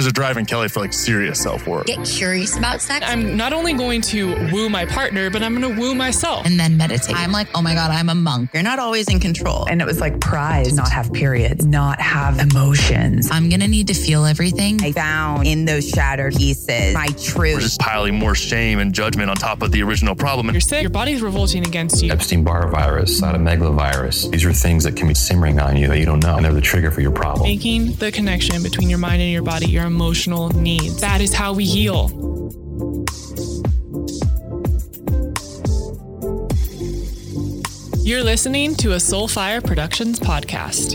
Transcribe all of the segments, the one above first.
there's a drive in Kelli for like serious self work. Get curious about sex. I'm not only going to woo my partner, but I'm going to woo myself. and then meditate. I'm like, oh my God, I'm a monk. You're not always in control. And it was like pride to not have periods, not have emotions. I'm going to need to feel everything. I found in those shattered pieces my truth. We're just piling more shame and judgment on top of the original problem. You're sick. Your body's revolting against you. Epstein Barr virus, cytomegalovirus. These are things that can be simmering on you that you don't know, and they're the trigger for your problem. Making the connection between your mind and your body, your emotional needs. That is how we heal. You're listening to a Soulfire Productions podcast.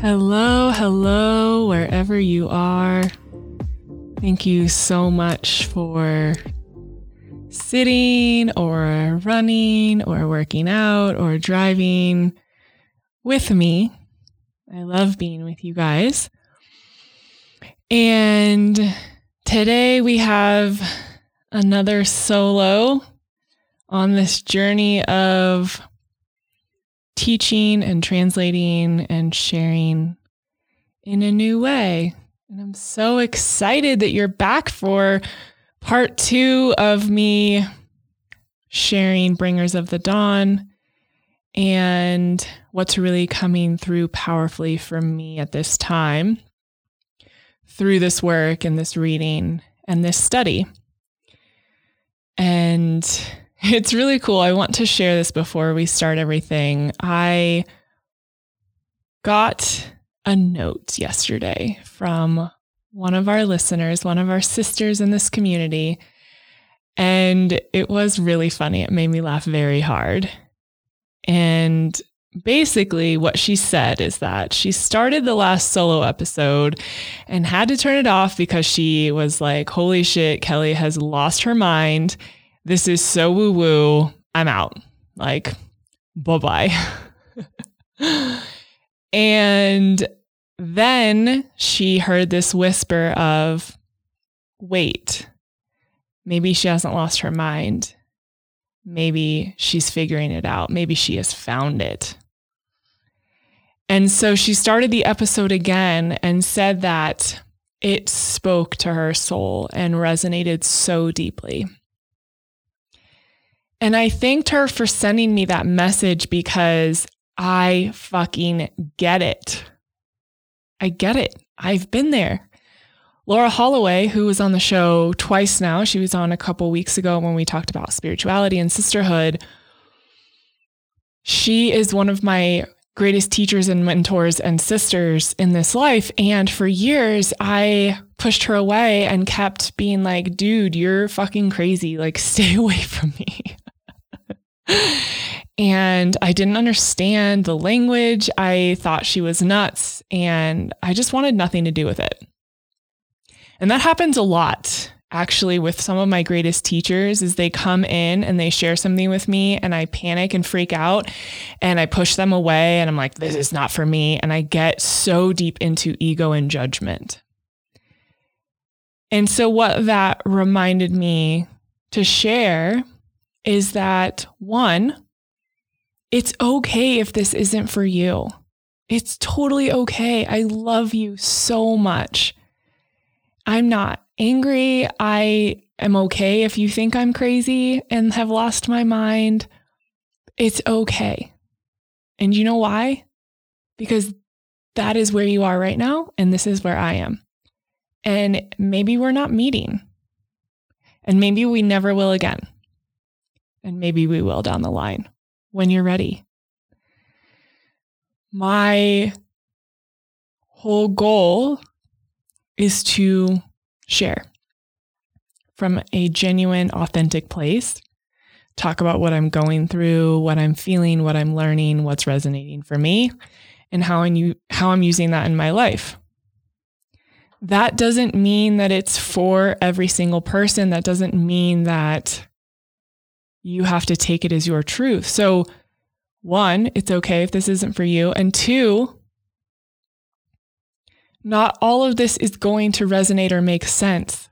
Hello, hello, wherever you are. Thank you so much for sitting or running or working out or driving with me. I love being with you guys. And today we have another solo on this journey of teaching and translating and sharing in a new way. And I'm so excited that you're back for part two of me sharing Bringers of the Dawn and what's really coming through powerfully for me at this time through this work and this reading and this study. And it's really cool. I want to share this before we start everything. I got a note yesterday from one of our listeners, one of our sisters in this community. And it was really funny. It made me laugh very hard. And basically, what she said is that she started the last solo episode and had to turn it off because she was like, Holy shit, Kelli has lost her mind. This is so woo woo. I'm out. Like, bye bye. and then she heard this whisper of, wait, maybe she hasn't lost her mind. Maybe she's figuring it out. Maybe she has found it. And so she started the episode again and said that it spoke to her soul and resonated so deeply. And I thanked her for sending me that message because I fucking get it. I get it. I've been there. Laura Holloway, who was on the show twice now, she was on a couple weeks ago when we talked about spirituality and sisterhood. She is one of my greatest teachers and mentors and sisters in this life. And for years, I pushed her away and kept being like, dude, you're fucking crazy. Like, stay away from me. and I didn't understand the language. I thought she was nuts and I just wanted nothing to do with it. And that happens a lot actually with some of my greatest teachers is they come in and they share something with me and I panic and freak out and I push them away and I'm like this is not for me and I get so deep into ego and judgment. And so what that reminded me to share is that one it's okay if this isn't for you. It's totally okay. I love you so much. I'm not angry. I am okay if you think I'm crazy and have lost my mind. It's okay. And you know why? Because that is where you are right now, and this is where I am. And maybe we're not meeting. And maybe we never will again. And maybe we will down the line when you're ready. My whole goal is to share from a genuine, authentic place. Talk about what I'm going through, what I'm feeling, what I'm learning, what's resonating for me, and how I'm, how I'm using that in my life. That doesn't mean that it's for every single person. That doesn't mean that you have to take it as your truth. So, one, it's okay if this isn't for you. And two, not all of this is going to resonate or make sense.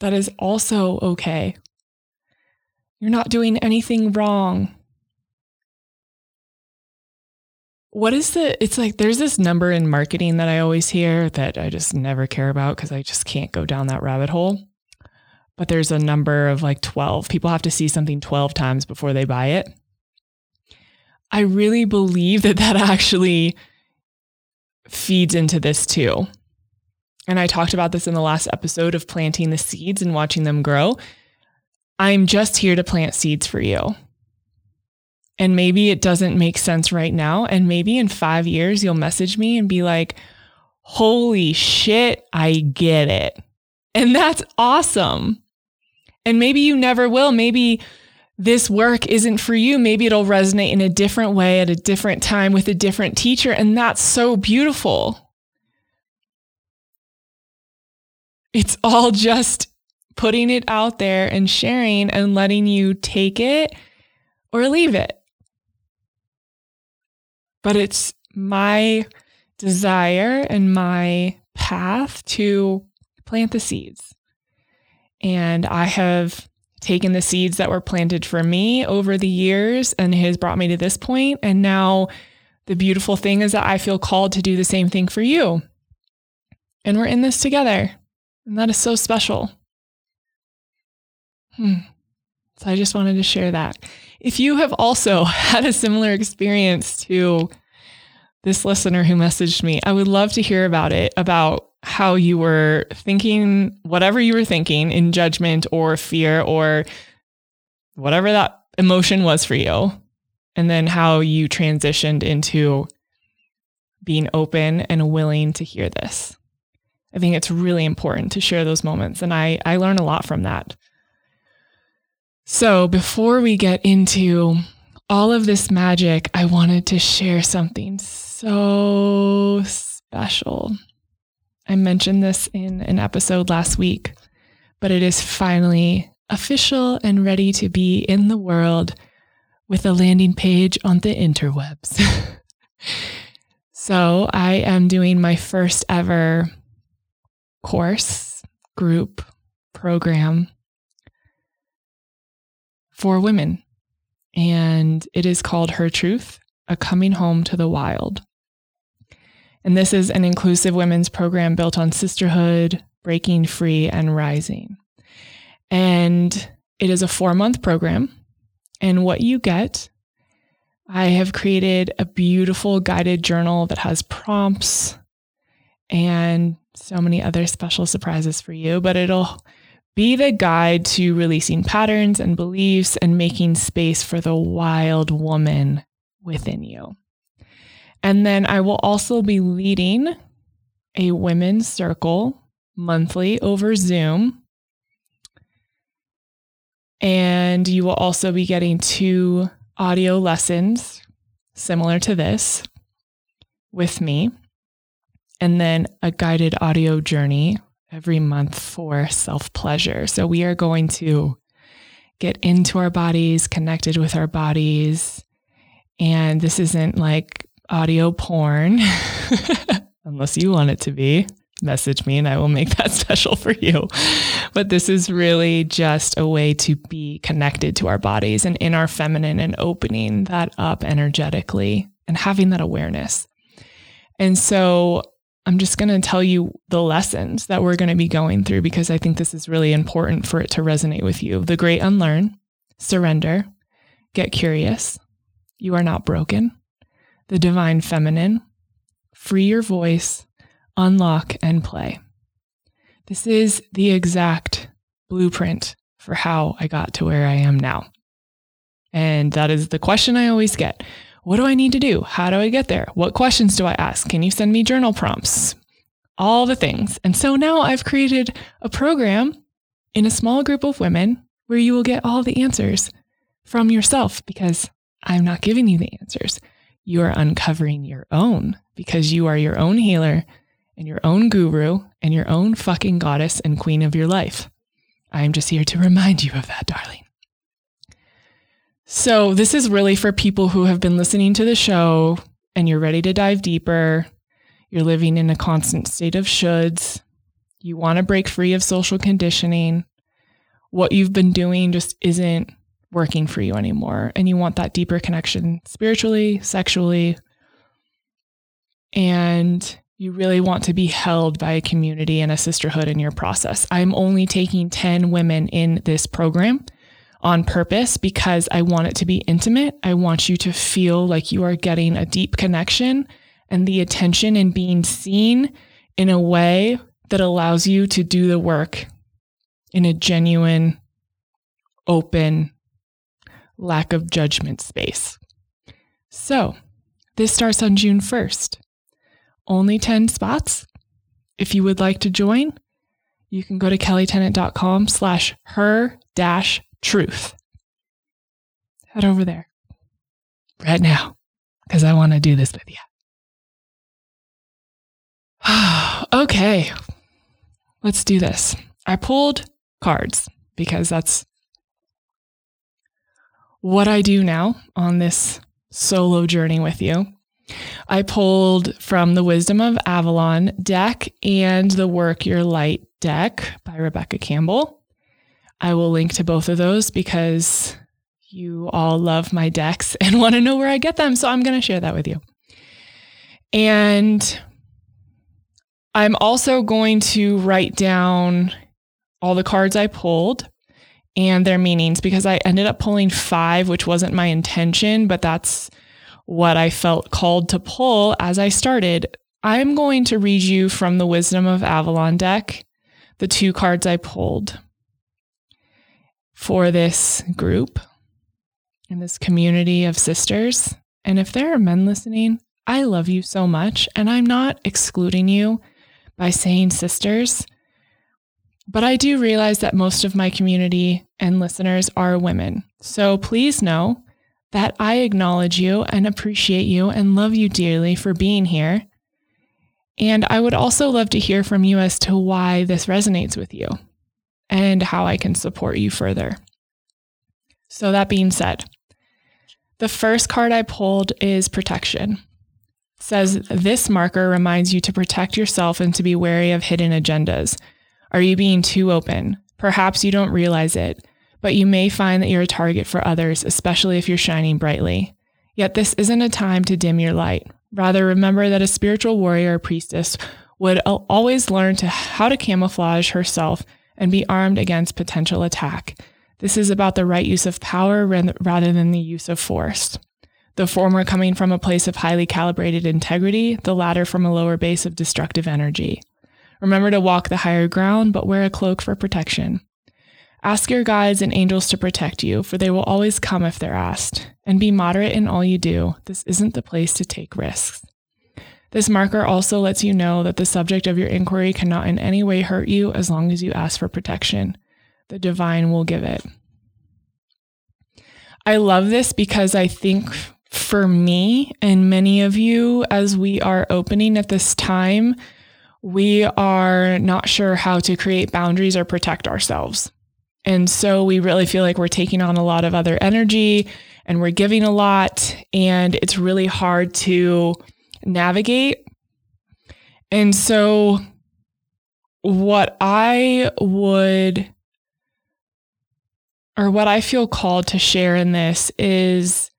That is also okay. You're not doing anything wrong. what is the it's like there's this number in marketing that I always hear that I just never care about because I just can't go down that rabbit hole. But there's a number of like 12. People have to see something 12 times before they buy it. I really believe that that actually feeds into this too. And I talked about this in the last episode of planting the seeds and watching them grow. I'm just here to plant seeds for you. And maybe it doesn't make sense right now. And maybe in five years, you'll message me and be like, holy shit, I get it. And that's awesome. And maybe you never will. Maybe this work isn't for you. Maybe it'll resonate in a different way at a different time with a different teacher. And that's so beautiful. It's all just putting it out there and sharing and letting you take it or leave it but it's my desire and my path to plant the seeds. And I have taken the seeds that were planted for me over the years and has brought me to this point. And now the beautiful thing is that I feel called to do the same thing for you. And we're in this together. And that is so special. Hmm. So I just wanted to share that. If you have also had a similar experience to this listener who messaged me, I would love to hear about it, about how you were thinking, whatever you were thinking in judgment or fear or whatever that emotion was for you, and then how you transitioned into being open and willing to hear this. I think it's really important to share those moments. And I, I learn a lot from that. So before we get into all of this magic, I wanted to share something so special. I mentioned this in an episode last week, but it is finally official and ready to be in the world with a landing page on the interwebs. so I am doing my first ever course, group, program for women. And it is called Her Truth A Coming Home to the Wild. And this is an inclusive women's program built on sisterhood, breaking free, and rising. And it is a four month program. And what you get, I have created a beautiful guided journal that has prompts and so many other special surprises for you, but it'll be the guide to releasing patterns and beliefs and making space for the wild woman within you. And then I will also be leading a women's circle monthly over Zoom. And you will also be getting two audio lessons similar to this with me, and then a guided audio journey every month for self pleasure. So we are going to get into our bodies, connected with our bodies. And this isn't like audio porn, unless you want it to be. Message me and I will make that special for you. But this is really just a way to be connected to our bodies and in our feminine and opening that up energetically and having that awareness. And so I'm just going to tell you the lessons that we're going to be going through because I think this is really important for it to resonate with you. The great unlearn, surrender, get curious. You are not broken. The divine feminine, free your voice, unlock and play. This is the exact blueprint for how I got to where I am now. And that is the question I always get. What do I need to do? How do I get there? What questions do I ask? Can you send me journal prompts? All the things. And so now I've created a program in a small group of women where you will get all the answers from yourself because I'm not giving you the answers. You are uncovering your own because you are your own healer and your own guru and your own fucking goddess and queen of your life. I'm just here to remind you of that, darling. So, this is really for people who have been listening to the show and you're ready to dive deeper. You're living in a constant state of shoulds. You want to break free of social conditioning. What you've been doing just isn't working for you anymore. And you want that deeper connection spiritually, sexually, and you really want to be held by a community and a sisterhood in your process. I'm only taking 10 women in this program on purpose because I want it to be intimate. I want you to feel like you are getting a deep connection and the attention and being seen in a way that allows you to do the work in a genuine, open, lack of judgment space. So, this starts on June 1st. Only 10 spots. If you would like to join, you can go to kellitennant.com slash her dash truth. Head over there right now because I want to do this with you. okay, let's do this. I pulled cards because that's what I do now on this solo journey with you. I pulled from the Wisdom of Avalon deck and the Work Your Light deck by Rebecca Campbell. I will link to both of those because you all love my decks and want to know where I get them. So I'm going to share that with you. And I'm also going to write down all the cards I pulled and their meanings because I ended up pulling five, which wasn't my intention, but that's what I felt called to pull as I started. I'm going to read you from the Wisdom of Avalon deck, the two cards I pulled for this group and this community of sisters. And if there are men listening, I love you so much, and I'm not excluding you by saying sisters. But I do realize that most of my community and listeners are women. So please know that I acknowledge you and appreciate you and love you dearly for being here. And I would also love to hear from you as to why this resonates with you and how I can support you further. So, that being said, the first card I pulled is protection says this marker reminds you to protect yourself and to be wary of hidden agendas. Are you being too open? Perhaps you don't realize it, but you may find that you're a target for others, especially if you're shining brightly. Yet this isn't a time to dim your light. Rather, remember that a spiritual warrior or priestess would always learn to how to camouflage herself and be armed against potential attack. This is about the right use of power rather than the use of force the former coming from a place of highly calibrated integrity, the latter from a lower base of destructive energy. Remember to walk the higher ground, but wear a cloak for protection. Ask your guides and angels to protect you, for they will always come if they're asked. And be moderate in all you do. This isn't the place to take risks. This marker also lets you know that the subject of your inquiry cannot in any way hurt you as long as you ask for protection. The divine will give it. I love this because I think for me and many of you, as we are opening at this time, we are not sure how to create boundaries or protect ourselves. And so we really feel like we're taking on a lot of other energy and we're giving a lot, and it's really hard to navigate. And so, what I would, or what I feel called to share in this is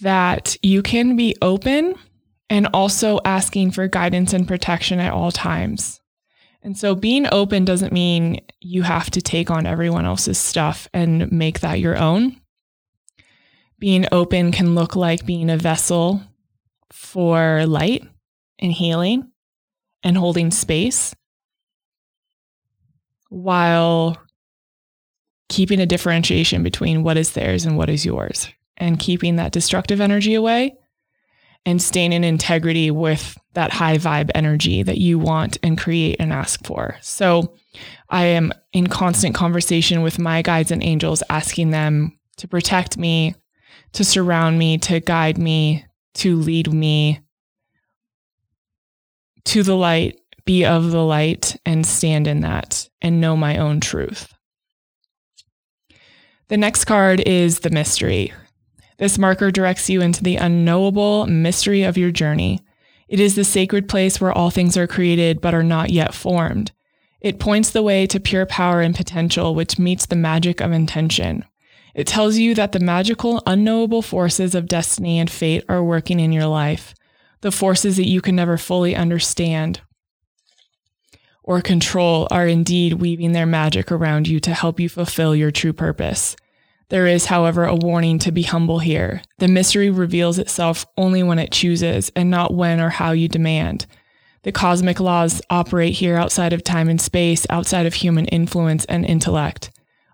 that you can be open and also asking for guidance and protection at all times. And so being open doesn't mean you have to take on everyone else's stuff and make that your own. Being open can look like being a vessel for light and healing and holding space while keeping a differentiation between what is theirs and what is yours and keeping that destructive energy away and staying in integrity with that high vibe energy that you want and create and ask for. So I am in constant conversation with my guides and angels, asking them to protect me, to surround me, to guide me, to lead me to the light, be of the light, and stand in that and know my own truth. The next card is the mystery. This marker directs you into the unknowable mystery of your journey. It is the sacred place where all things are created but are not yet formed. It points the way to pure power and potential, which meets the magic of intention. It tells you that the magical, unknowable forces of destiny and fate are working in your life. the forces that you can never fully understand or control are indeed weaving their magic around you to help you fulfill your true purpose. There is, however, a warning to be humble here. The mystery reveals itself only when it chooses and not when or how you demand. The cosmic laws operate here outside of time and space, outside of human influence and intellect.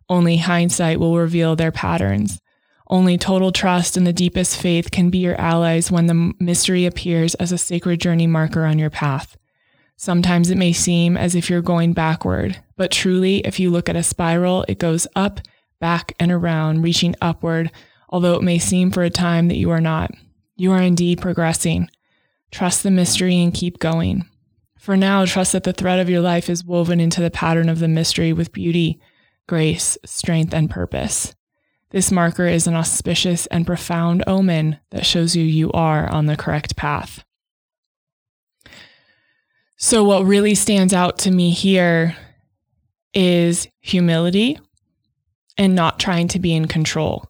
Only hindsight will reveal their patterns. Only total trust and the deepest faith can be your allies when the mystery appears as a sacred journey marker on your path. Sometimes it may seem as if you're going backward, but truly, if you look at a spiral, it goes up back and around, reaching upward, although it may seem for a time that you are not. You are indeed progressing. Trust the mystery and keep going. For now, trust that the thread of your life is woven into the pattern of the mystery with beauty, grace, strength, and purpose. This marker is an auspicious and profound omen that shows you you are on the correct path. So, what really stands out to me here is humility and not trying to be in control.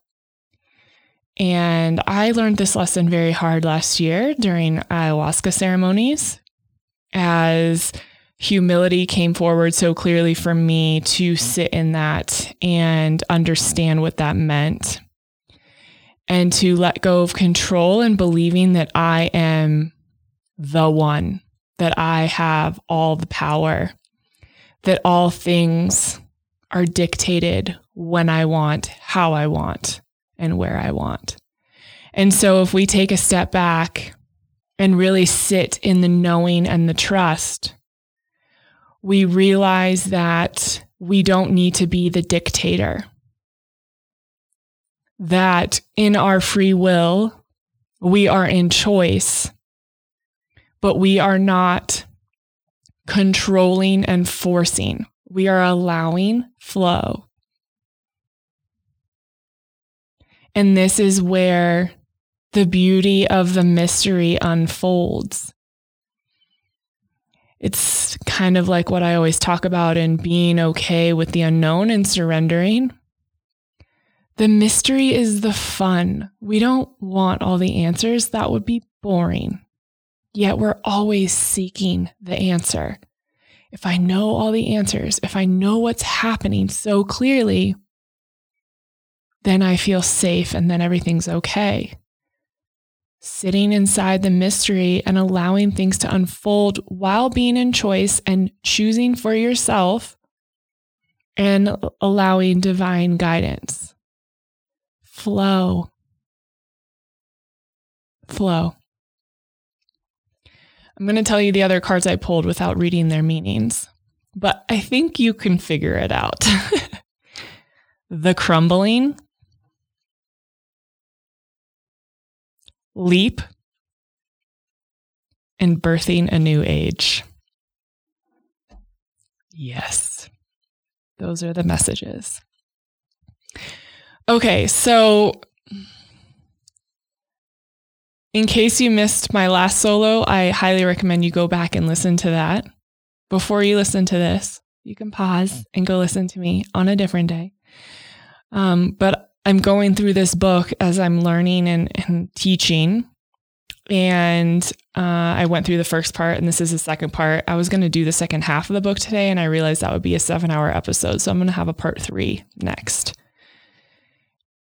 And I learned this lesson very hard last year during ayahuasca ceremonies as humility came forward so clearly for me to sit in that and understand what that meant and to let go of control and believing that I am the one, that I have all the power, that all things are dictated when I want, how I want, and where I want. And so if we take a step back and really sit in the knowing and the trust, we realize that we don't need to be the dictator. That in our free will, we are in choice, but we are not controlling and forcing. We are allowing flow. And this is where the beauty of the mystery unfolds. It's kind of like what I always talk about in being okay with the unknown and surrendering. The mystery is the fun. We don't want all the answers, that would be boring. Yet we're always seeking the answer. If I know all the answers, if I know what's happening so clearly, then I feel safe and then everything's okay. Sitting inside the mystery and allowing things to unfold while being in choice and choosing for yourself and allowing divine guidance. Flow. Flow. I'm going to tell you the other cards I pulled without reading their meanings, but I think you can figure it out. the crumbling, leap, and birthing a new age. Yes, those are the messages. Okay, so in case you missed my last solo, I highly recommend you go back and listen to that. Before you listen to this, you can pause and go listen to me on a different day. Um, but I'm going through this book as I'm learning and, and teaching. And uh, I went through the first part, and this is the second part. I was going to do the second half of the book today, and I realized that would be a seven hour episode. So I'm going to have a part three next.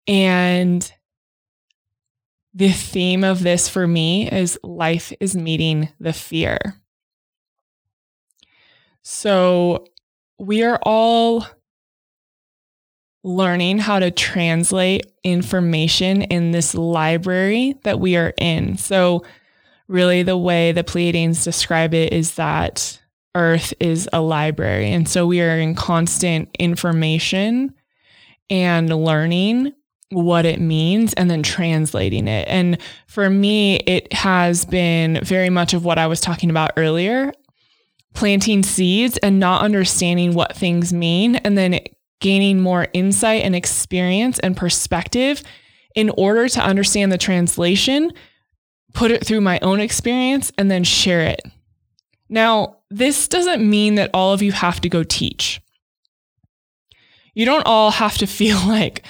And the theme of this for me is life is meeting the fear. So we are all learning how to translate information in this library that we are in. So, really, the way the Pleiadians describe it is that Earth is a library. And so, we are in constant information and learning what it means and then translating it. And for me, it has been very much of what I was talking about earlier planting seeds and not understanding what things mean and then gaining more insight and experience and perspective in order to understand the translation, put it through my own experience, and then share it. Now, this doesn't mean that all of you have to go teach. You don't all have to feel like,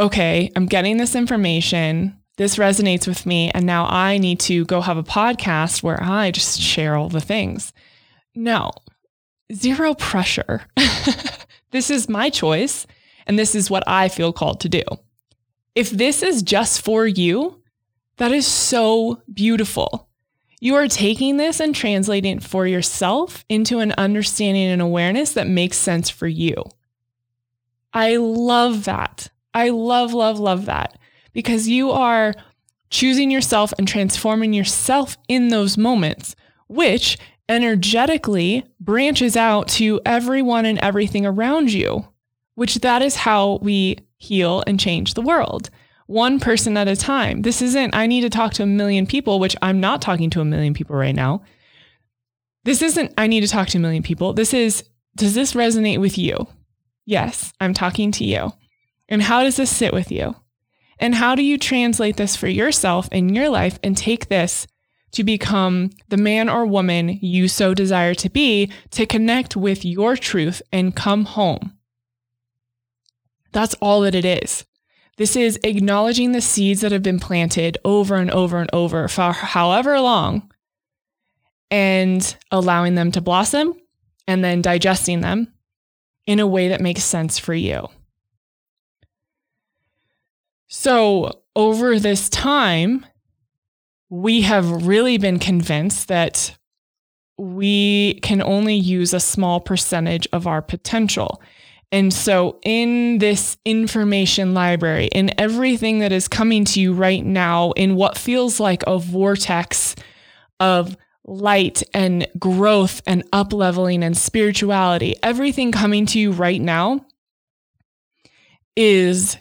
okay, I'm getting this information. this resonates with me. And now I need to go have a podcast where I just share all the things. No, zero pressure. this is my choice. And this is what I feel called to do. If this is just for you, that is so beautiful. You are taking this and translating it for yourself into an understanding and awareness that makes sense for you. I love that. I love, love, love that because you are choosing yourself and transforming yourself in those moments, which energetically branches out to everyone and everything around you, which that is how we heal and change the world. One person at a time. This isn't, I need to talk to a million people, which I'm not talking to a million people right now. This isn't, I need to talk to a million people. This is, does this resonate with you? Yes, I'm talking to you. And how does this sit with you? And how do you translate this for yourself in your life and take this to become the man or woman you so desire to be to connect with your truth and come home? That's all that it is. This is acknowledging the seeds that have been planted over and over and over for however long and allowing them to blossom and then digesting them in a way that makes sense for you. So, over this time, we have really been convinced that we can only use a small percentage of our potential. And so, in this information library, in everything that is coming to you right now, in what feels like a vortex of light and growth and up leveling and spirituality, everything coming to you right now is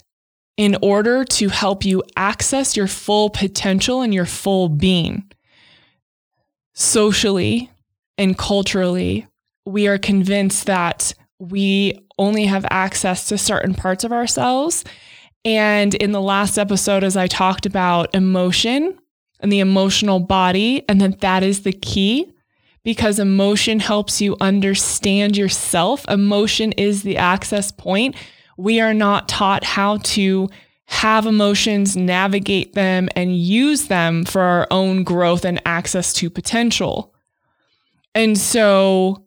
in order to help you access your full potential and your full being. Socially and culturally, we are convinced that we only have access to certain parts of ourselves. And in the last episode, as I talked about emotion, and the emotional body, and that that is the key because emotion helps you understand yourself. Emotion is the access point. We are not taught how to have emotions, navigate them, and use them for our own growth and access to potential. And so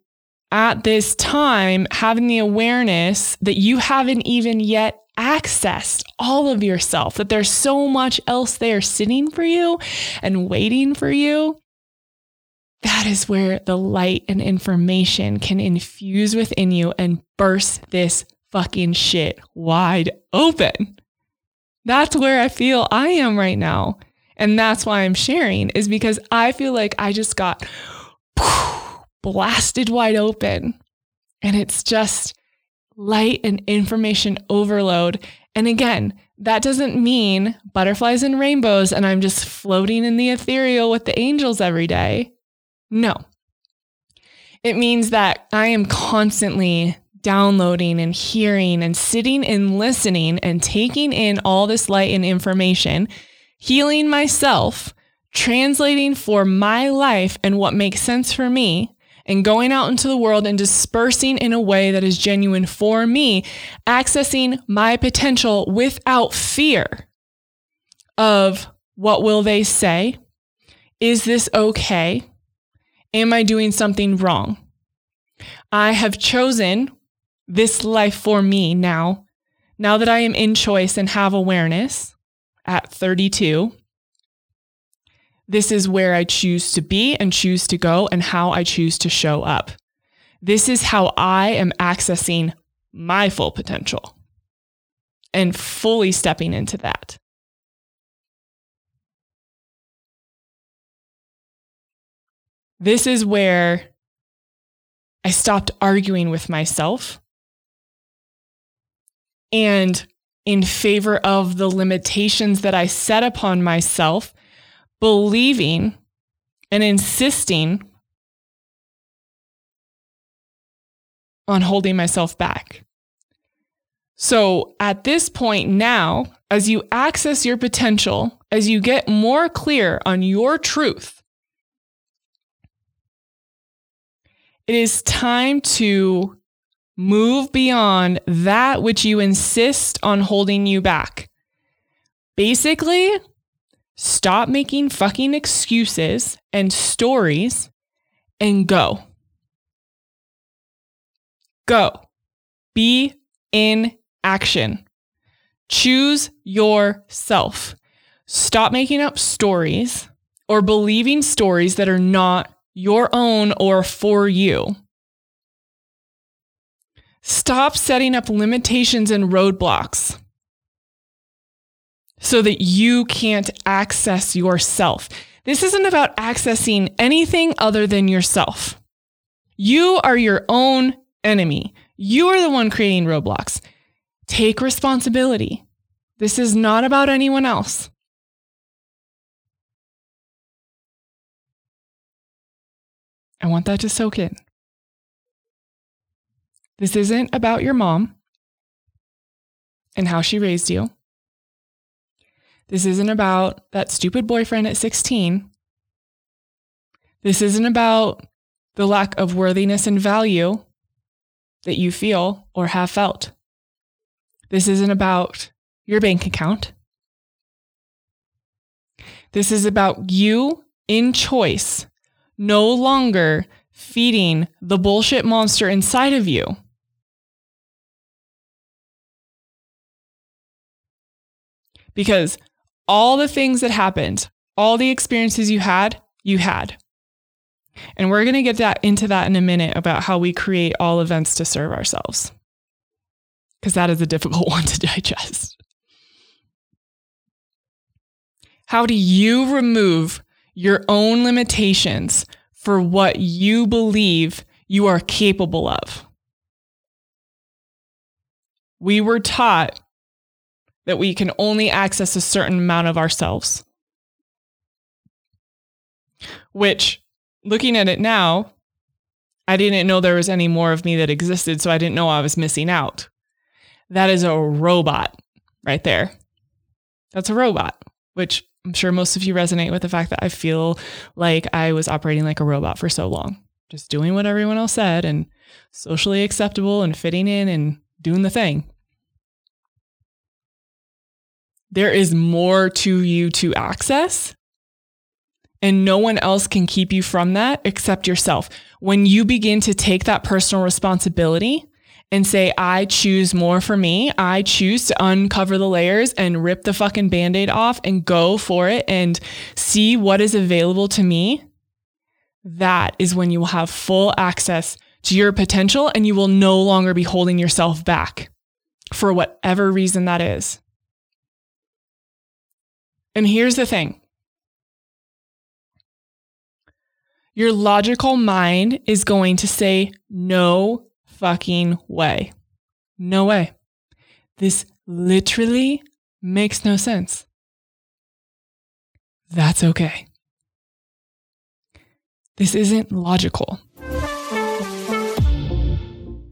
at this time, having the awareness that you haven't even yet accessed all of yourself, that there's so much else there sitting for you and waiting for you. That is where the light and information can infuse within you and burst this fucking shit wide open. That's where I feel I am right now. And that's why I'm sharing, is because I feel like I just got blasted wide open. And it's just light and information overload. And again, that doesn't mean butterflies and rainbows and I'm just floating in the ethereal with the angels every day. No. It means that I am constantly downloading and hearing and sitting and listening and taking in all this light and information, healing myself, translating for my life and what makes sense for me, and going out into the world and dispersing in a way that is genuine for me, accessing my potential without fear of what will they say? Is this okay? Am I doing something wrong? I have chosen this life for me now. Now that I am in choice and have awareness at 32, this is where I choose to be and choose to go and how I choose to show up. This is how I am accessing my full potential and fully stepping into that. This is where I stopped arguing with myself and in favor of the limitations that I set upon myself believing and insisting on holding myself back. So at this point now, as you access your potential, as you get more clear on your truth, it is time to move beyond that which you insist on holding you back. Basically, Stop making fucking excuses and stories and go. Go. Be in action. Choose yourself. Stop making up stories or believing stories that are not your own or for you. Stop setting up limitations and roadblocks so that you can't access yourself. This isn't about accessing anything other than yourself. You are your own enemy. You are the one creating roadblocks. Take responsibility. This is not about anyone else. I want that to soak in. This isn't about your mom and how she raised you. This isn't about that stupid boyfriend at 16. This isn't about the lack of worthiness and value that you feel or have felt. This isn't about your bank account. This is about you in choice, no longer feeding the bullshit monster inside of you. Because all the things that happened, all the experiences you had, you had. And we're going to get that into that in a minute about how we create all events to serve ourselves. Cuz that is a difficult one to digest. How do you remove your own limitations for what you believe you are capable of? We were taught that we can only access a certain amount of ourselves. Which, looking at it now, I didn't know there was any more of me that existed, so I didn't know I was missing out. That is a robot right there. That's a robot, which I'm sure most of you resonate with the fact that I feel like I was operating like a robot for so long, just doing what everyone else said and socially acceptable and fitting in and doing the thing. There is more to you to access and no one else can keep you from that except yourself. When you begin to take that personal responsibility and say, I choose more for me, I choose to uncover the layers and rip the fucking band aid off and go for it and see what is available to me, that is when you will have full access to your potential and you will no longer be holding yourself back for whatever reason that is. And here's the thing your logical mind is going to say, no fucking way. No way. This literally makes no sense. That's okay. This isn't logical.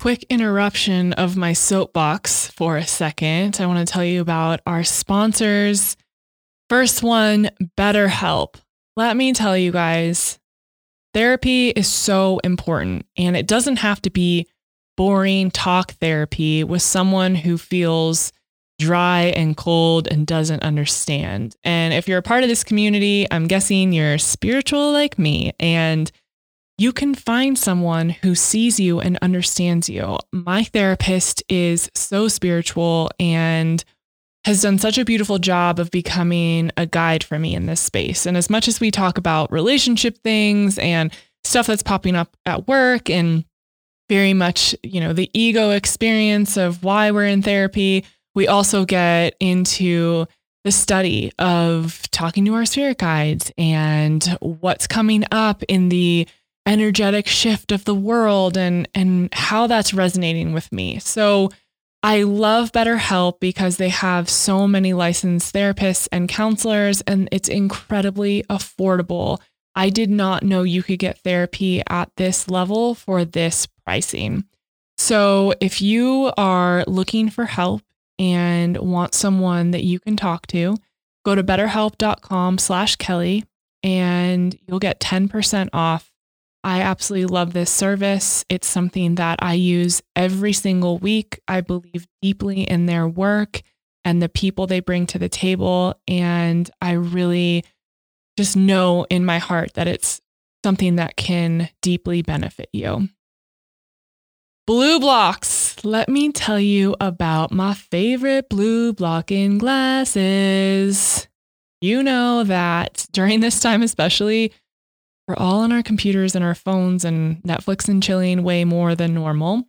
Quick interruption of my soapbox for a second. I want to tell you about our sponsors. First one, BetterHelp. Let me tell you guys, therapy is so important and it doesn't have to be boring talk therapy with someone who feels dry and cold and doesn't understand. And if you're a part of this community, I'm guessing you're spiritual like me and you can find someone who sees you and understands you. My therapist is so spiritual and has done such a beautiful job of becoming a guide for me in this space. And as much as we talk about relationship things and stuff that's popping up at work and very much, you know, the ego experience of why we're in therapy, we also get into the study of talking to our spirit guides and what's coming up in the energetic shift of the world and and how that's resonating with me. So I love BetterHelp because they have so many licensed therapists and counselors, and it's incredibly affordable. I did not know you could get therapy at this level for this pricing. So if you are looking for help and want someone that you can talk to, go to betterhelp.com slash kelli and you'll get 10% off I absolutely love this service. It's something that I use every single week. I believe deeply in their work. and the people they bring to the table. And I really just know in my heart that it's something that can deeply benefit you. BLUblox. Let me tell you about my favorite blue blocking glasses. You know that during this time, especially, we're all on our computers and our phones and Netflix and chilling way more than normal.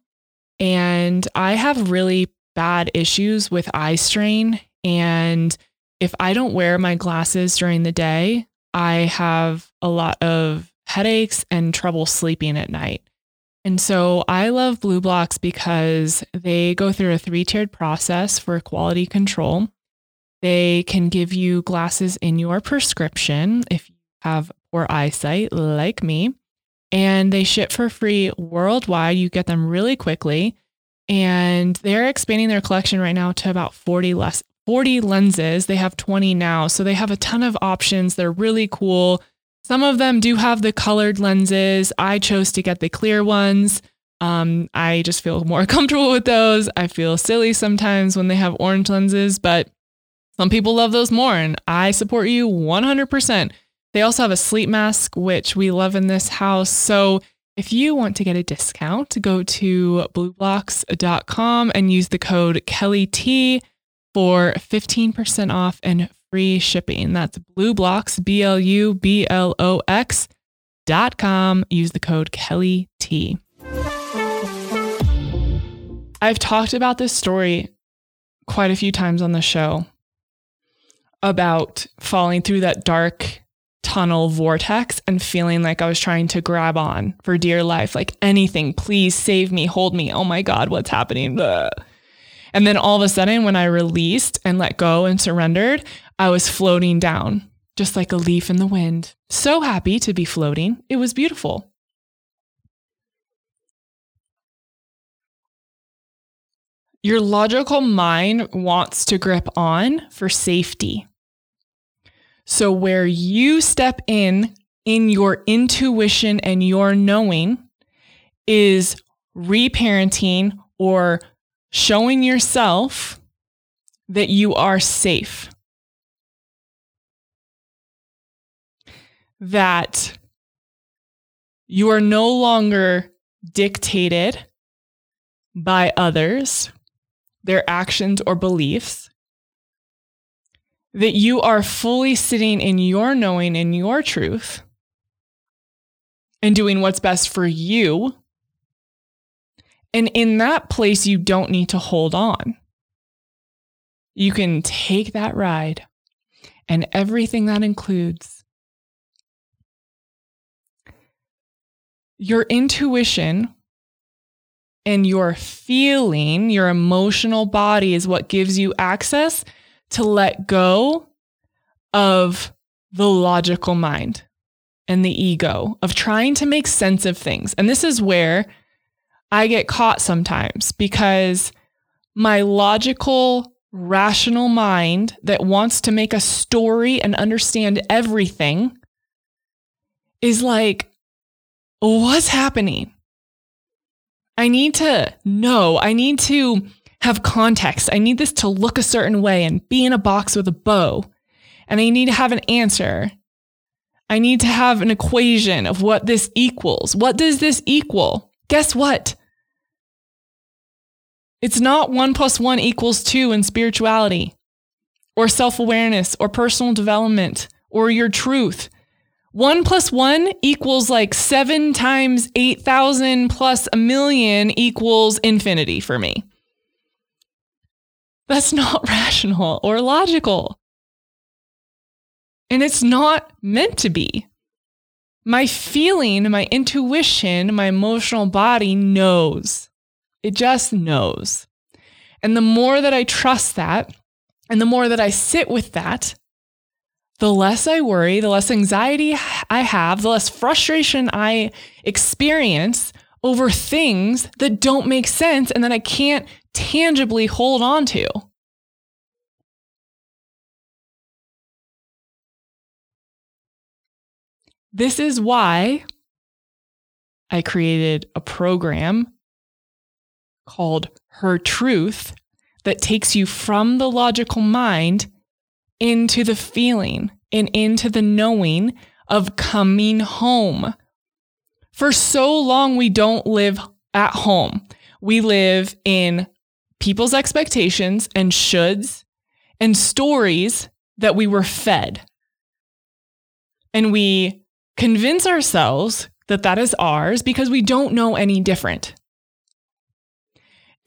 And I have really bad issues with eye strain. And if I don't wear my glasses during the day, I have a lot of headaches and trouble sleeping at night. And so I love BLUblox because they go through a three tiered process for quality control. They can give you glasses in your prescription if you have poor eyesight, like me. And they ship for free worldwide. You get them really quickly. And they're expanding their collection right now to about 40 less 40 lenses. They have 20 now. So they have a ton of options. They're really cool. Some of them do have the colored lenses. I chose to get the clear ones. Um, I just feel more comfortable with those. I feel silly sometimes when they have orange lenses, but some people love those more, and I support you 100%. They also have a sleep mask, which we love in this house. So if you want to get a discount, go to blublox.com and use the code KELLIT for 15% off and free shipping. That's BLUblox, B L U B L O X dot com. Use the code Kelli T. I've talked about this story quite a few times on the show about falling through that dark tunnel vortex and feeling like I was trying to grab on for dear life, like anything, please save me, hold me. Oh my God, what's happening? Ugh. And then all of a sudden, when I released and let go and surrendered, I was floating down, just like a leaf in the wind. So happy to be floating. It was beautiful. Your logical mind wants to grip on for safety. So, where you step in in your intuition and your knowing is reparenting or showing yourself that you are safe. That you are no longer dictated by others, their actions or beliefs, that you are fully sitting in your knowing and your truth and doing what's best for you and in that place, you don't need to hold on. You can take that ride and everything that includes. Your intuition and your feeling, your emotional body is what gives you access to let go of the logical mind and the ego of trying to make sense of things. And this is where I get caught sometimes because my logical, rational mind that wants to make a story and understand everything is like, what's happening? I need to know. I need to have context. I need this to look a certain way and be in a box with a bow. And I need to have an answer. I need to have an equation of what this equals. What does this equal? Guess what? It's not one plus one equals two in spirituality or self awareness or personal development or your truth. One plus one equals like seven times 8,000 plus a million equals infinity for me. That's not rational or logical. And it's not meant to be. My feeling, my intuition, my emotional body knows. It just knows. And the more that I trust that, and the more that I sit with that, the less I worry, the less anxiety I have, the less frustration I experience over things that don't make sense and that I can't tangibly hold on to. This is why I created a program called Her Truth that takes you from the logical mind into the feeling and into the knowing of coming home. For so long, we don't live at home. We live in people's expectations and shoulds and stories that we were fed. And we convince ourselves that that is ours because we don't know any different.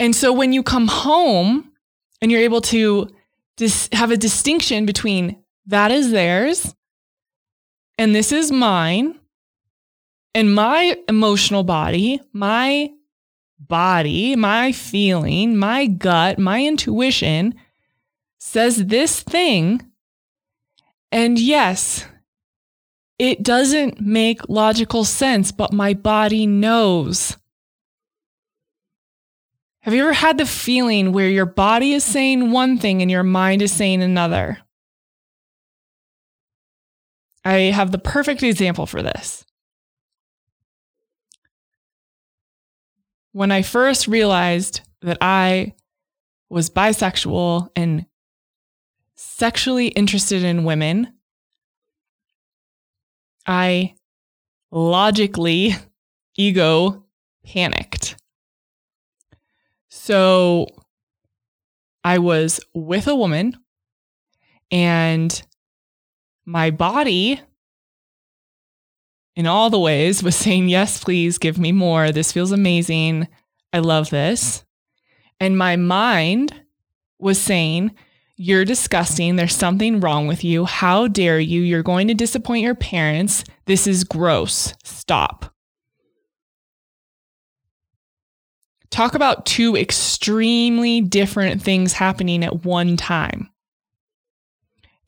And so when you come home and you're able to dis- have a distinction between that is theirs and this is mine, and my emotional body, my body, my feeling, my gut, my intuition says this thing. And yes, it doesn't make logical sense, but my body knows. Have you ever had the feeling where your body is saying one thing and your mind is saying another? I have the perfect example for this. When I first realized that I was bisexual and sexually interested in women, I logically ego panicked. So I was with a woman and my body in all the ways was saying, Yes, please give me more. This feels amazing. I love this. And my mind was saying, You're disgusting. There's something wrong with you. How dare you? You're going to disappoint your parents. This is gross. Stop. Talk about two extremely different things happening at one time.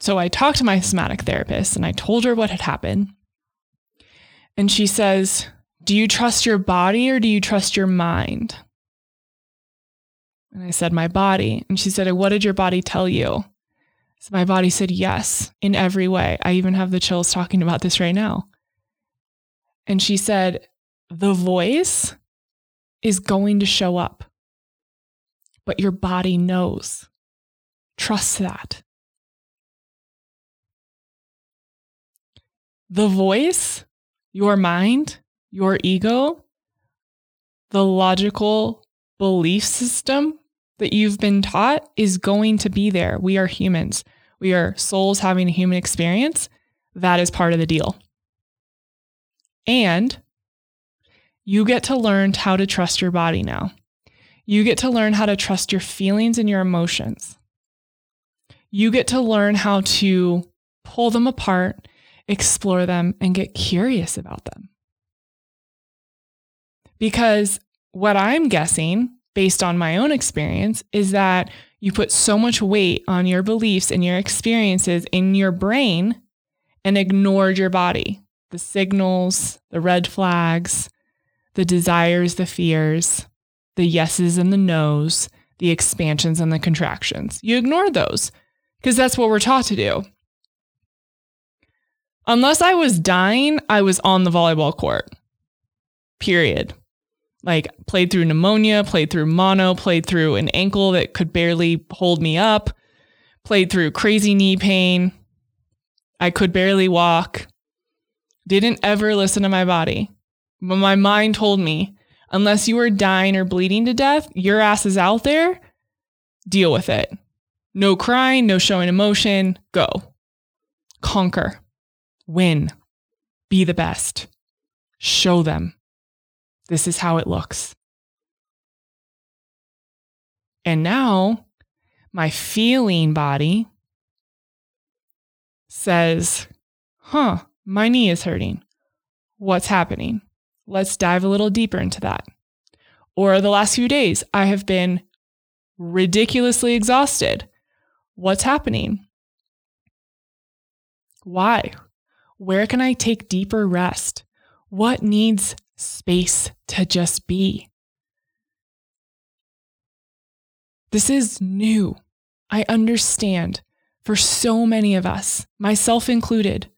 So I talked to my somatic therapist and I told her what had happened. And she says, Do you trust your body or do you trust your mind? And I said, My body. And she said, What did your body tell you? So my body said, Yes, in every way. I even have the chills talking about this right now. And she said, The voice is going to show up, but your body knows. Trust that. The voice your mind, your ego, the logical belief system that you've been taught is going to be there. We are humans. We are souls having a human experience. That is part of the deal. And you get to learn how to trust your body now. You get to learn how to trust your feelings and your emotions. You get to learn how to pull them apart explore them, and get curious about them. Because what I'm guessing, based on my own experience, is that you put so much weight on your beliefs and your experiences in your brain and ignored your body the signals, the red flags, the desires, the fears, the yeses and the nos, the expansions and the contractions. You ignored those because that's what we're taught to do. Unless I was dying, I was on the volleyball court. Period. Like played through pneumonia, played through mono, played through an ankle that could barely hold me up, played through crazy knee pain. I could barely walk. Didn't ever listen to my body. But my mind told me, unless you are dying or bleeding to death, your ass is out there. Deal with it. No crying, no showing emotion. Go. Conquer. Win. Be the best. Show them. This is how it looks. And now my feeling body says, huh, my knee is hurting. What's happening? Let's dive a little deeper into that. Or the last few days, I have been ridiculously exhausted. What's happening? Why? Where can I take deeper rest? What needs space to just be? This is new. I understand for so many of us, myself included.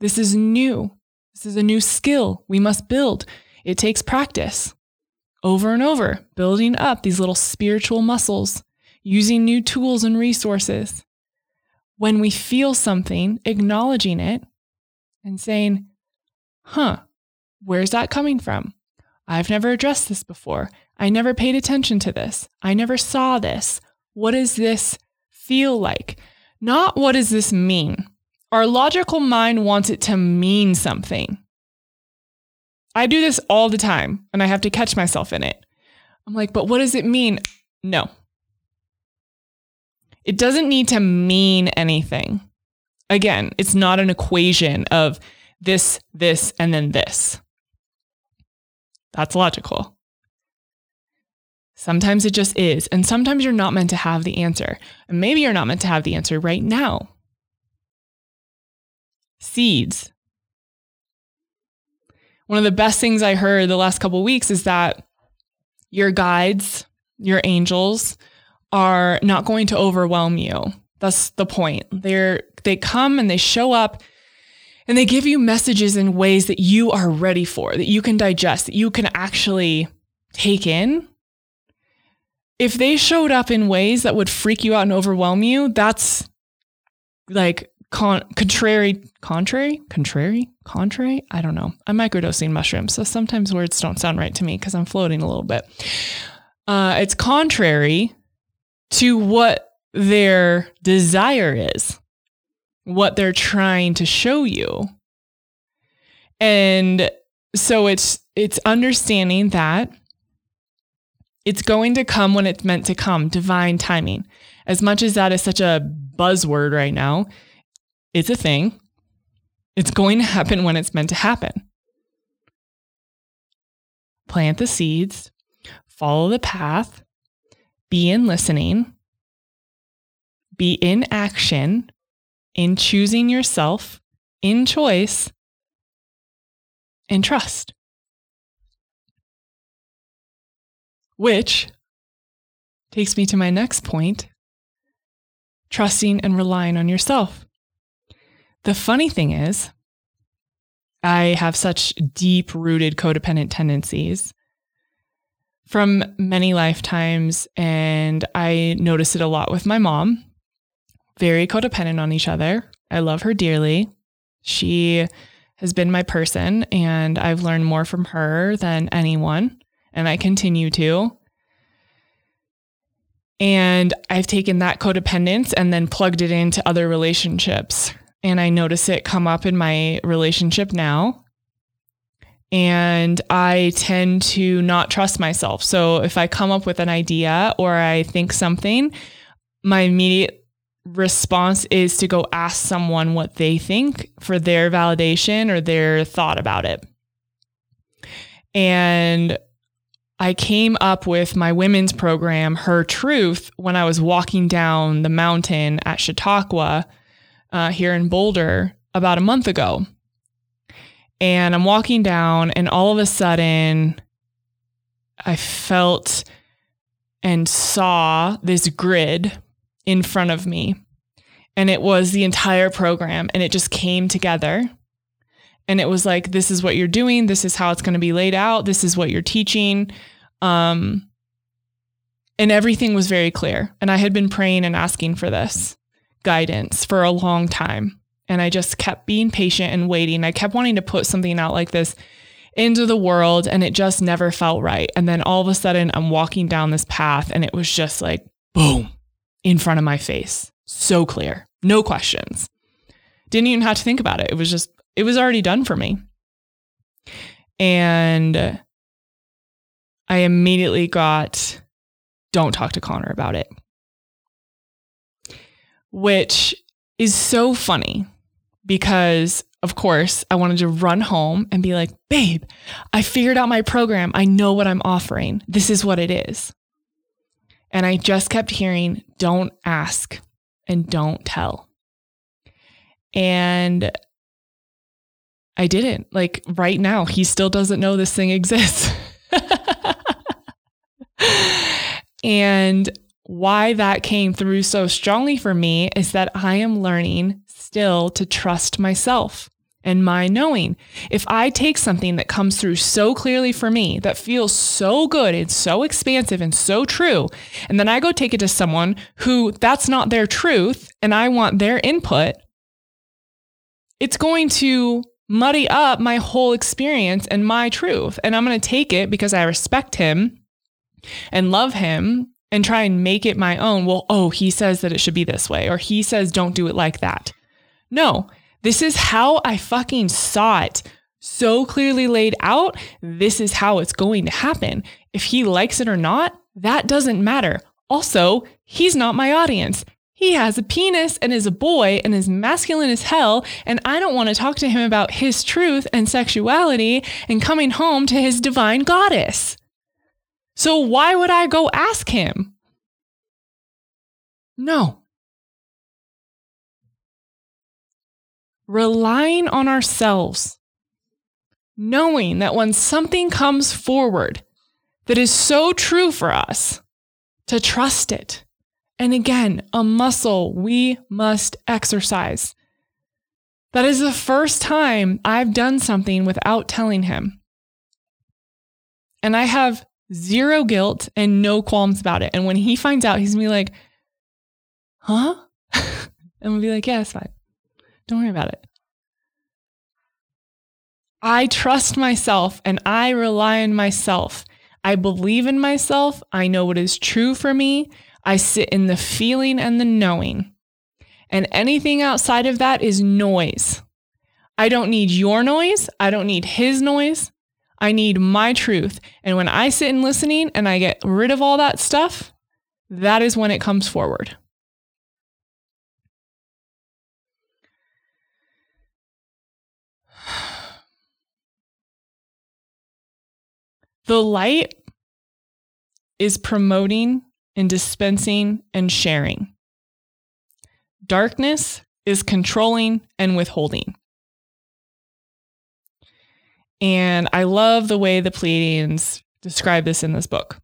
This is new. This is a new skill we must build. It takes practice. over and over, building up these little spiritual muscles, using new tools and resources. When we feel something, acknowledging it and saying, huh, where's that coming from? I've never addressed this before. I never paid attention to this. I never saw this. What does this feel like? Not what does this mean? Our logical mind wants it to mean something. I do this all the time and I have to catch myself in it. I'm like, but what does it mean? No. It doesn't need to mean anything. Again, it's not an equation of this, this, and then this. That's logical. Sometimes it just is. And sometimes you're not meant to have the answer. And maybe you're not meant to have the answer right now. Seeds. One of the best things I heard the last couple weeks is that your guides, your angels, are not going to overwhelm you. That's the point. They're they come and they show up and they give you messages in ways that you are ready for, that you can digest, that you can actually take in. If they showed up in ways that would freak you out and overwhelm you, that's like con- contrary, contrary, contrary, contrary. I don't know. I'm microdosing mushrooms, so sometimes words don't sound right to me because I'm floating a little bit. Uh, it's contrary to what their desire is what they're trying to show you. And so it's it's understanding that it's going to come when it's meant to come, divine timing. As much as that is such a buzzword right now, it's a thing. It's going to happen when it's meant to happen. Plant the seeds, follow the path, be in listening, be in action, in choosing yourself, in choice, and trust. Which takes me to my next point trusting and relying on yourself. The funny thing is, I have such deep rooted codependent tendencies from many lifetimes, and I notice it a lot with my mom very codependent on each other. I love her dearly. She has been my person, and I've learned more from her than anyone, and I continue to. And I've taken that codependence and then plugged it into other relationships. And I notice it come up in my relationship now. And I tend to not trust myself. So if I come up with an idea or I think something, my immediate response is to go ask someone what they think for their validation or their thought about it. And I came up with my women's program, Her Truth, when I was walking down the mountain at Chautauqua uh, here in Boulder about a month ago. And I'm walking down, and all of a sudden, I felt and saw this grid in front of me. And it was the entire program, and it just came together. And it was like, this is what you're doing. This is how it's going to be laid out. This is what you're teaching. Um, and everything was very clear. And I had been praying and asking for this guidance for a long time. And I just kept being patient and waiting. I kept wanting to put something out like this into the world, and it just never felt right. And then all of a sudden, I'm walking down this path, and it was just like, boom, in front of my face. So clear. No questions. Didn't even have to think about it. It was just, it was already done for me. And I immediately got, don't talk to Connor about it. Which is so funny because, of course, I wanted to run home and be like, babe, I figured out my program. I know what I'm offering. This is what it is. And I just kept hearing, don't ask and don't tell. And I didn't. Like right now, he still doesn't know this thing exists. and why that came through so strongly for me is that I am learning still to trust myself and my knowing. If I take something that comes through so clearly for me, that feels so good and so expansive and so true, and then I go take it to someone who that's not their truth and I want their input, it's going to muddy up my whole experience and my truth. And I'm going to take it because I respect him and love him and try and make it my own. Well, oh, he says that it should be this way, or he says don't do it like that. No, this is how I fucking saw it so clearly laid out. This is how it's going to happen. If he likes it or not, that doesn't matter. Also, he's not my audience. He has a penis and is a boy and is masculine as hell, and I don't want to talk to him about his truth and sexuality and coming home to his divine goddess. So why would I go ask him? No. Relying on ourselves, knowing that when something comes forward that is so true for us, to trust it. And again, a muscle we must exercise. That is the first time I've done something without telling him. And I have zero guilt and no qualms about it. And when he finds out, he's gonna be like, huh? and we'll be like, yeah, it's fine. Don't worry about it. I trust myself and I rely on myself. I believe in myself. I know what is true for me. I sit in the feeling and the knowing. And anything outside of that is noise. I don't need your noise. I don't need his noise. I need my truth. And when I sit in listening and I get rid of all that stuff, that is when it comes forward. The light is promoting and dispensing and sharing. Darkness is controlling and withholding. And I love the way the Pleiadians describe this in this book.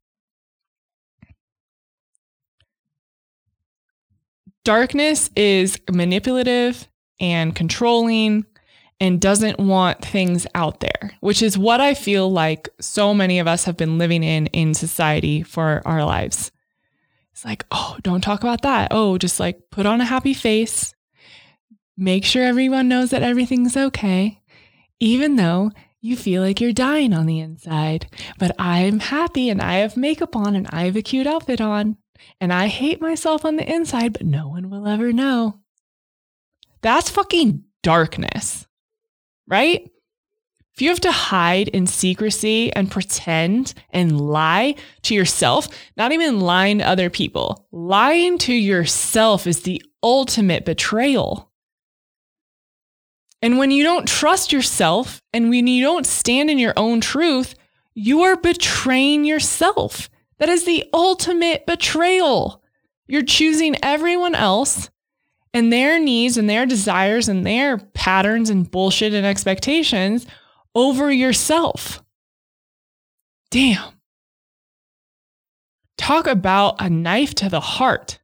Darkness is manipulative and controlling and doesn't want things out there, which is what I feel like so many of us have been living in in society for our lives. It's like, oh, don't talk about that. Oh, just like put on a happy face. Make sure everyone knows that everything's okay, even though you feel like you're dying on the inside. But I'm happy and I have makeup on and I have a cute outfit on. And I hate myself on the inside, but no one will ever know. That's fucking darkness, right? If you have to hide in secrecy and pretend and lie to yourself, not even lying to other people, lying to yourself is the ultimate betrayal. And when you don't trust yourself and when you don't stand in your own truth, you are betraying yourself. That is the ultimate betrayal. You're choosing everyone else and their needs and their desires and their patterns and bullshit and expectations over yourself. Damn. Talk about a knife to the heart.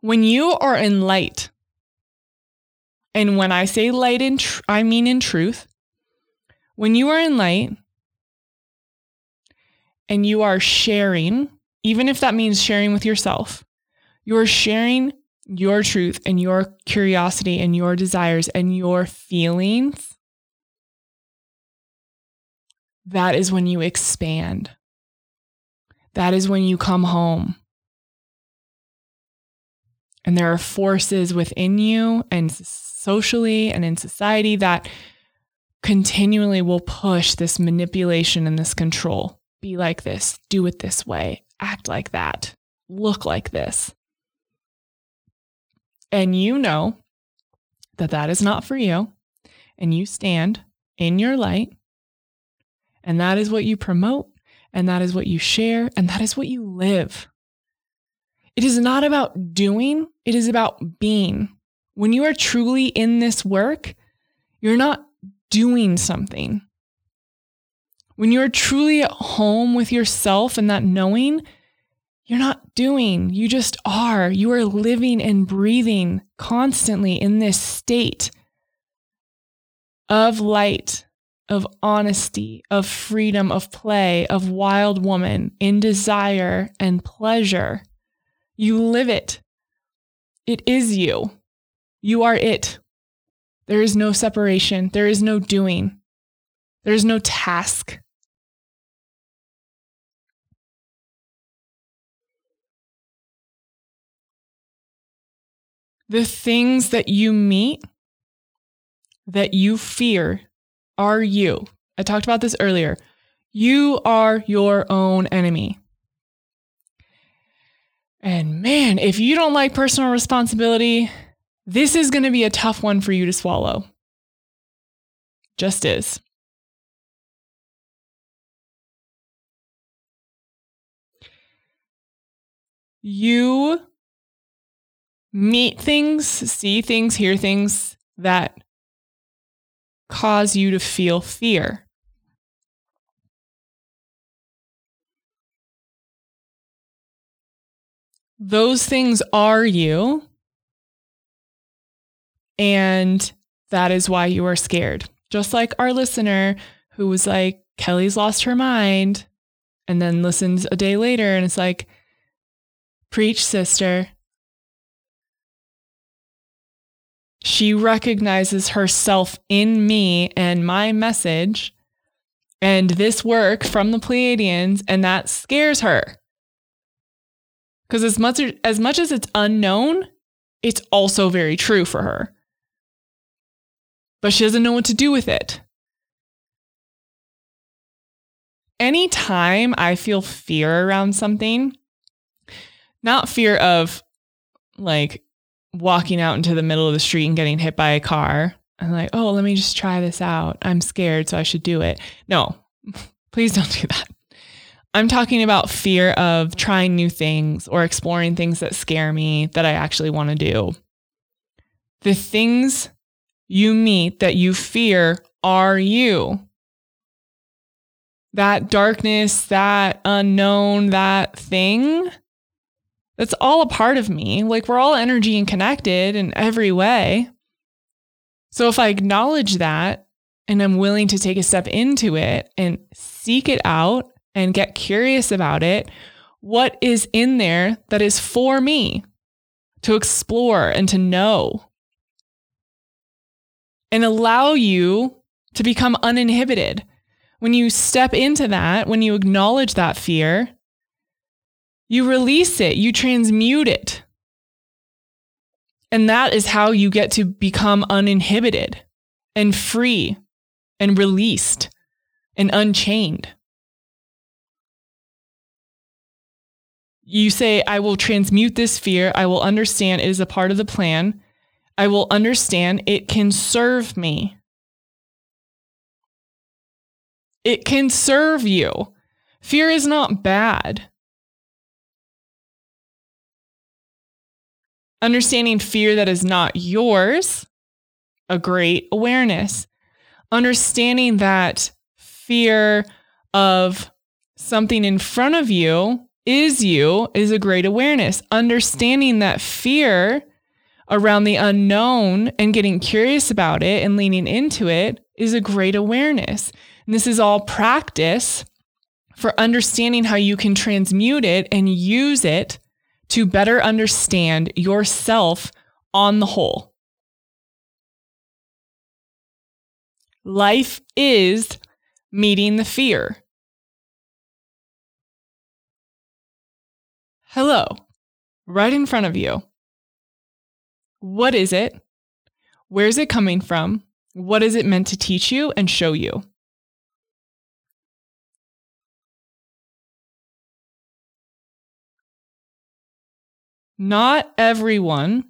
When you are in light, and when I say light in tr- I mean in truth. When you are in light and you are sharing, even if that means sharing with yourself, you're sharing your truth and your curiosity and your desires and your feelings. That is when you expand. That is when you come home. And there are forces within you and socially and in society that continually will push this manipulation and this control. Be like this, do it this way, act like that, look like this. And you know that that is not for you. And you stand in your light. And that is what you promote. And that is what you share. And that is what you live. It is not about doing, it is about being. When you are truly in this work, you're not doing something. When you're truly at home with yourself and that knowing, you're not doing, you just are. You are living and breathing constantly in this state of light, of honesty, of freedom, of play, of wild woman in desire and pleasure. You live it. It is you. You are it. There is no separation. There is no doing. There is no task. The things that you meet, that you fear, are you. I talked about this earlier. You are your own enemy. And man, if you don't like personal responsibility, this is going to be a tough one for you to swallow. Just is. You meet things, see things, hear things that cause you to feel fear. Those things are you, and that is why you are scared. Just like our listener who was like, Kelli's lost her mind, and then listens a day later and it's like, Preach, sister. She recognizes herself in me and my message and this work from the Pleiadians, and that scares her. Because as much as much as it's unknown, it's also very true for her. But she doesn't know what to do with it. Anytime I feel fear around something, not fear of like walking out into the middle of the street and getting hit by a car. I'm like, oh, let me just try this out. I'm scared, so I should do it. No, please don't do that. I'm talking about fear of trying new things or exploring things that scare me that I actually want to do. The things you meet that you fear are you. That darkness, that unknown, that thing that's all a part of me. Like we're all energy and connected in every way. So if I acknowledge that and I'm willing to take a step into it and seek it out and get curious about it, what is in there that is for me to explore and to know? And allow you to become uninhibited. When you step into that, when you acknowledge that fear, you release it, you transmute it. And that is how you get to become uninhibited and free and released and unchained. You say, I will transmute this fear. I will understand it is a part of the plan. I will understand it can serve me. It can serve you. Fear is not bad. Understanding fear that is not yours, a great awareness. Understanding that fear of something in front of you is you is a great awareness. Understanding that fear around the unknown and getting curious about it and leaning into it is a great awareness. And this is all practice for understanding how you can transmute it and use it to better understand yourself on the whole. Life is meeting the fear. Hello, right in front of you. What is it? Where's it coming from? What is it meant to teach you and show you? Not everyone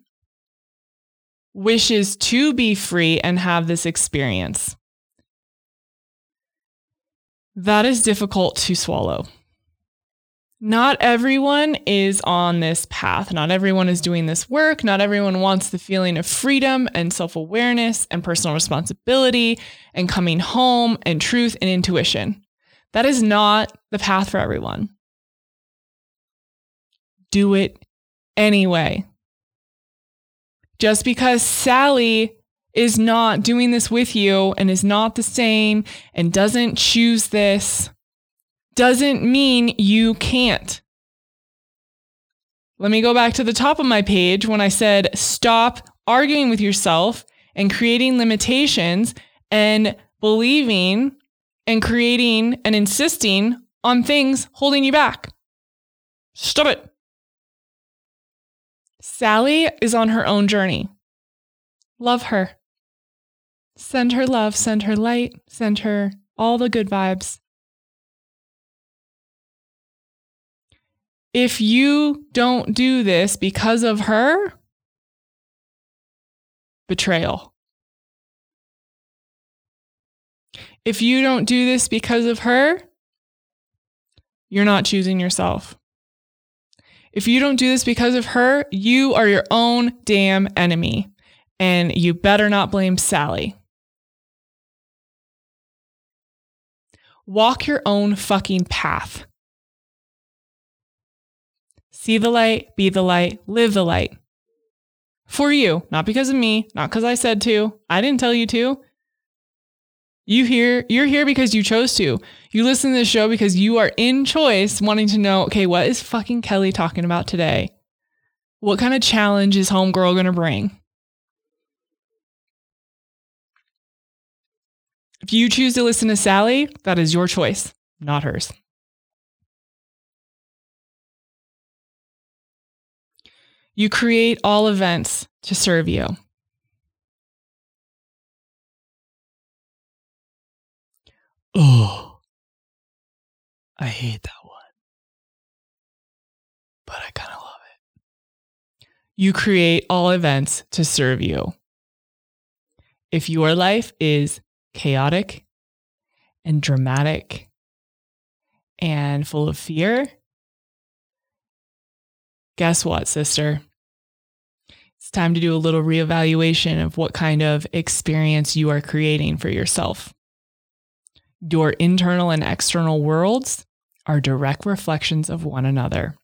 wishes to be free and have this experience. That is difficult to swallow. Not everyone is on this path. Not everyone is doing this work. Not everyone wants the feeling of freedom and self awareness and personal responsibility and coming home and truth and intuition. That is not the path for everyone. Do it anyway. Just because Sally is not doing this with you and is not the same and doesn't choose this doesn't mean you can't. Let me go back to the top of my page when I said stop arguing with yourself and creating limitations and believing and creating and insisting on things holding you back. Stop it. Sally is on her own journey. Love her. Send her love, send her light, send her all the good vibes. If you don't do this because of her, betrayal. If you don't do this because of her, you're not choosing yourself. If you don't do this because of her, you are your own damn enemy. And you better not blame Sally. Walk your own fucking path. See the light, be the light, live the light. For you, not because of me, not because I said to. I didn't tell you to. You here, you're here because you chose to. You listen to this show because you are in choice wanting to know, okay, what is fucking Kelli talking about today? What kind of challenge is homegirl going to bring? If you choose to listen to Sally, that is your choice, not hers. You create all events to serve you. Oh, I hate that one. But I kind of love it. You create all events to serve you. If your life is chaotic and dramatic and full of fear, guess what, sister? It's time to do a little reevaluation of what kind of experience you are creating for yourself. Your internal and external worlds are direct reflections of one another.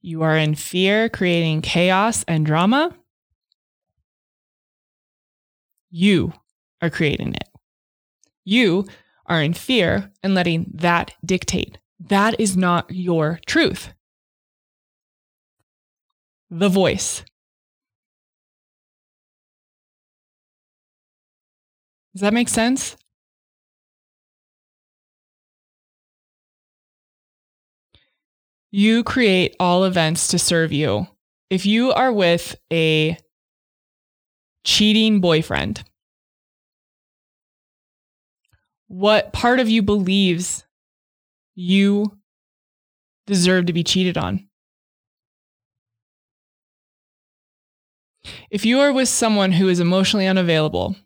You are in fear, creating chaos and drama. You are creating it. You are in fear and letting that dictate. That is not your truth. The voice. Does that make sense? You create all events to serve you. If you are with a cheating boyfriend, what part of you believes you deserve to be cheated on? If you are with someone who is emotionally unavailable,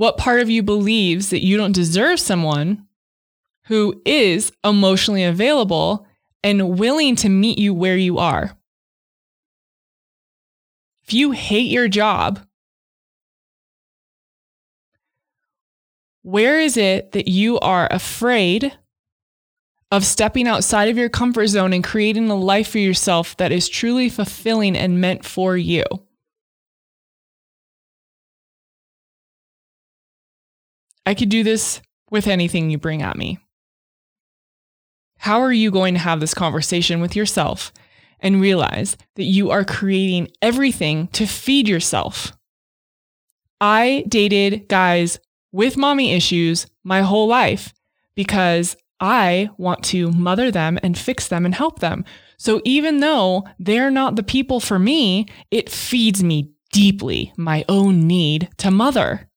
what part of you believes that you don't deserve someone who is emotionally available and willing to meet you where you are? If you hate your job, where is it that you are afraid of stepping outside of your comfort zone and creating a life for yourself that is truly fulfilling and meant for you? I could do this with anything you bring at me. How are you going to have this conversation with yourself and realize that you are creating everything to feed yourself? I dated guys with mommy issues my whole life because I want to mother them and fix them and help them. So even though they're not the people for me, it feeds me deeply my own need to mother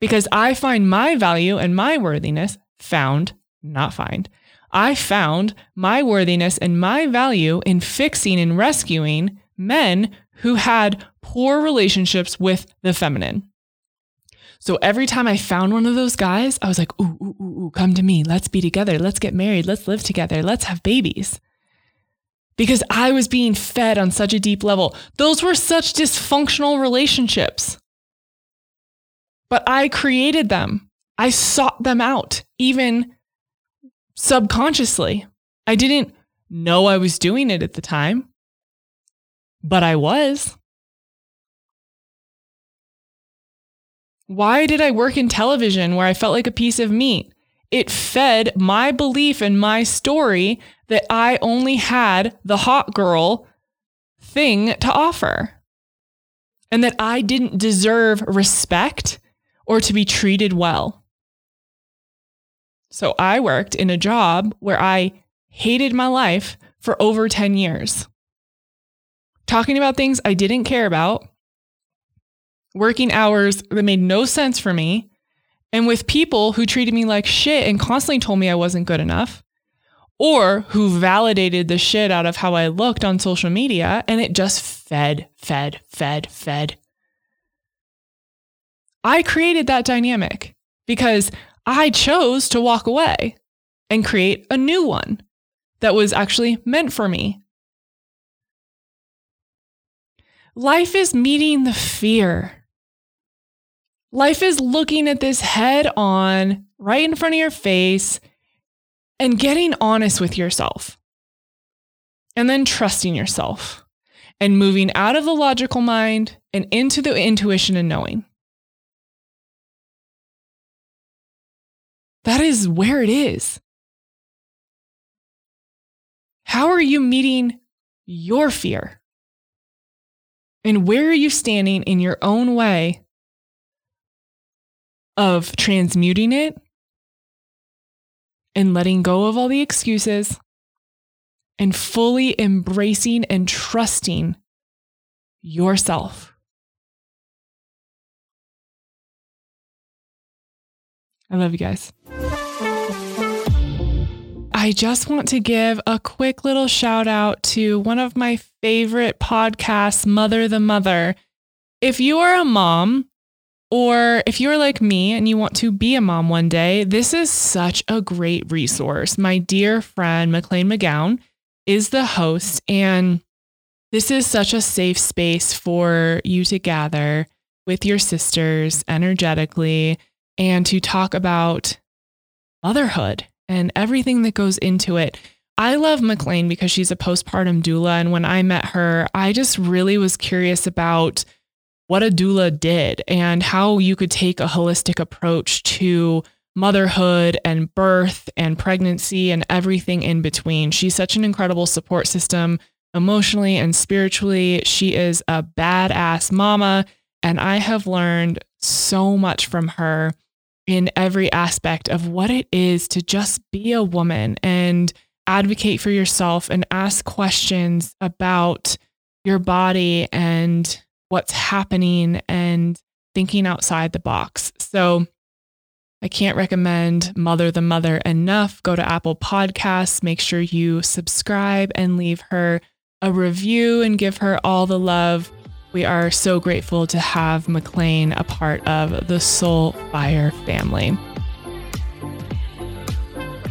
because I find my value and my worthiness found, not find. I found my worthiness and my value in fixing and rescuing men who had poor relationships with the feminine. So every time I found one of those guys, I was like, ooh, ooh, ooh, ooh, come to me. Let's be together. Let's get married. Let's live together. Let's have babies. Because I was being fed on such a deep level. Those were such dysfunctional relationships. But I created them. I sought them out, even subconsciously. I didn't know I was doing it at the time. but I was. Why did I work in television where I felt like a piece of meat? It fed my belief and my story that I only had the hot girl thing to offer and that I didn't deserve respect or to be treated well. So I worked in a job where I hated my life for over 10 years. Talking about things I didn't care about, working hours that made no sense for me, and with people who treated me like shit and constantly told me I wasn't good enough, or who validated the shit out of how I looked on social media, and it just fed, fed, fed, fed. I created that dynamic because I chose to walk away and create a new one that was actually meant for me. Life is meeting the fear. Life is looking at this head on, right in front of your face, and getting honest with yourself. And then trusting yourself and moving out of the logical mind and into the intuition and knowing. That is where it is. How are you meeting your fear? And where are you standing in your own way of transmuting it and letting go of all the excuses and fully embracing and trusting yourself? I love you guys. I just want to give a quick little shout out to one of my favorite podcasts, Mother the Mother. If you are a mom, or if you're like me and you want to be a mom one day, this is such a great resource. My dear friend, McLean McGown, is the host, and this is such a safe space for you to gather with your sisters energetically and to talk about motherhood and everything that goes into it. I love McLean because she's a postpartum doula. And when I met her, I just really was curious about what a doula did and how you could take a holistic approach to motherhood and birth and pregnancy and everything in between. She's such an incredible support system emotionally and spiritually. She is a badass mama. And I have learned so much from her in every aspect of what it is to just be a woman and advocate for yourself and ask questions about your body and what's happening and thinking outside the box. So I can't recommend Mother the Mother enough. Go to Apple Podcasts, make sure you subscribe and leave her a review and give her all the love. We are so grateful to have McLean a part of the Soul Fire family.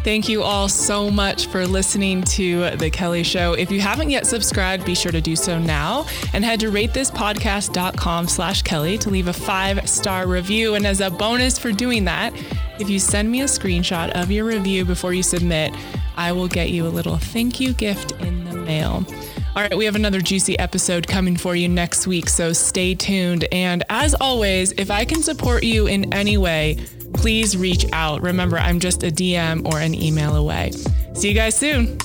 Thank you all so much for listening to The Kelli Show. If you haven't yet subscribed, be sure to do so now and head to ratethispodcast.com slash Kelli to leave a five star review. And as a bonus for doing that, if you send me a screenshot of your review before you submit, I will get you a little thank you gift in the mail. All right, we have another juicy episode coming for you next week, so stay tuned. And as always, if I can support you in any way, please reach out. Remember, I'm just a DM or an email away. See you guys soon.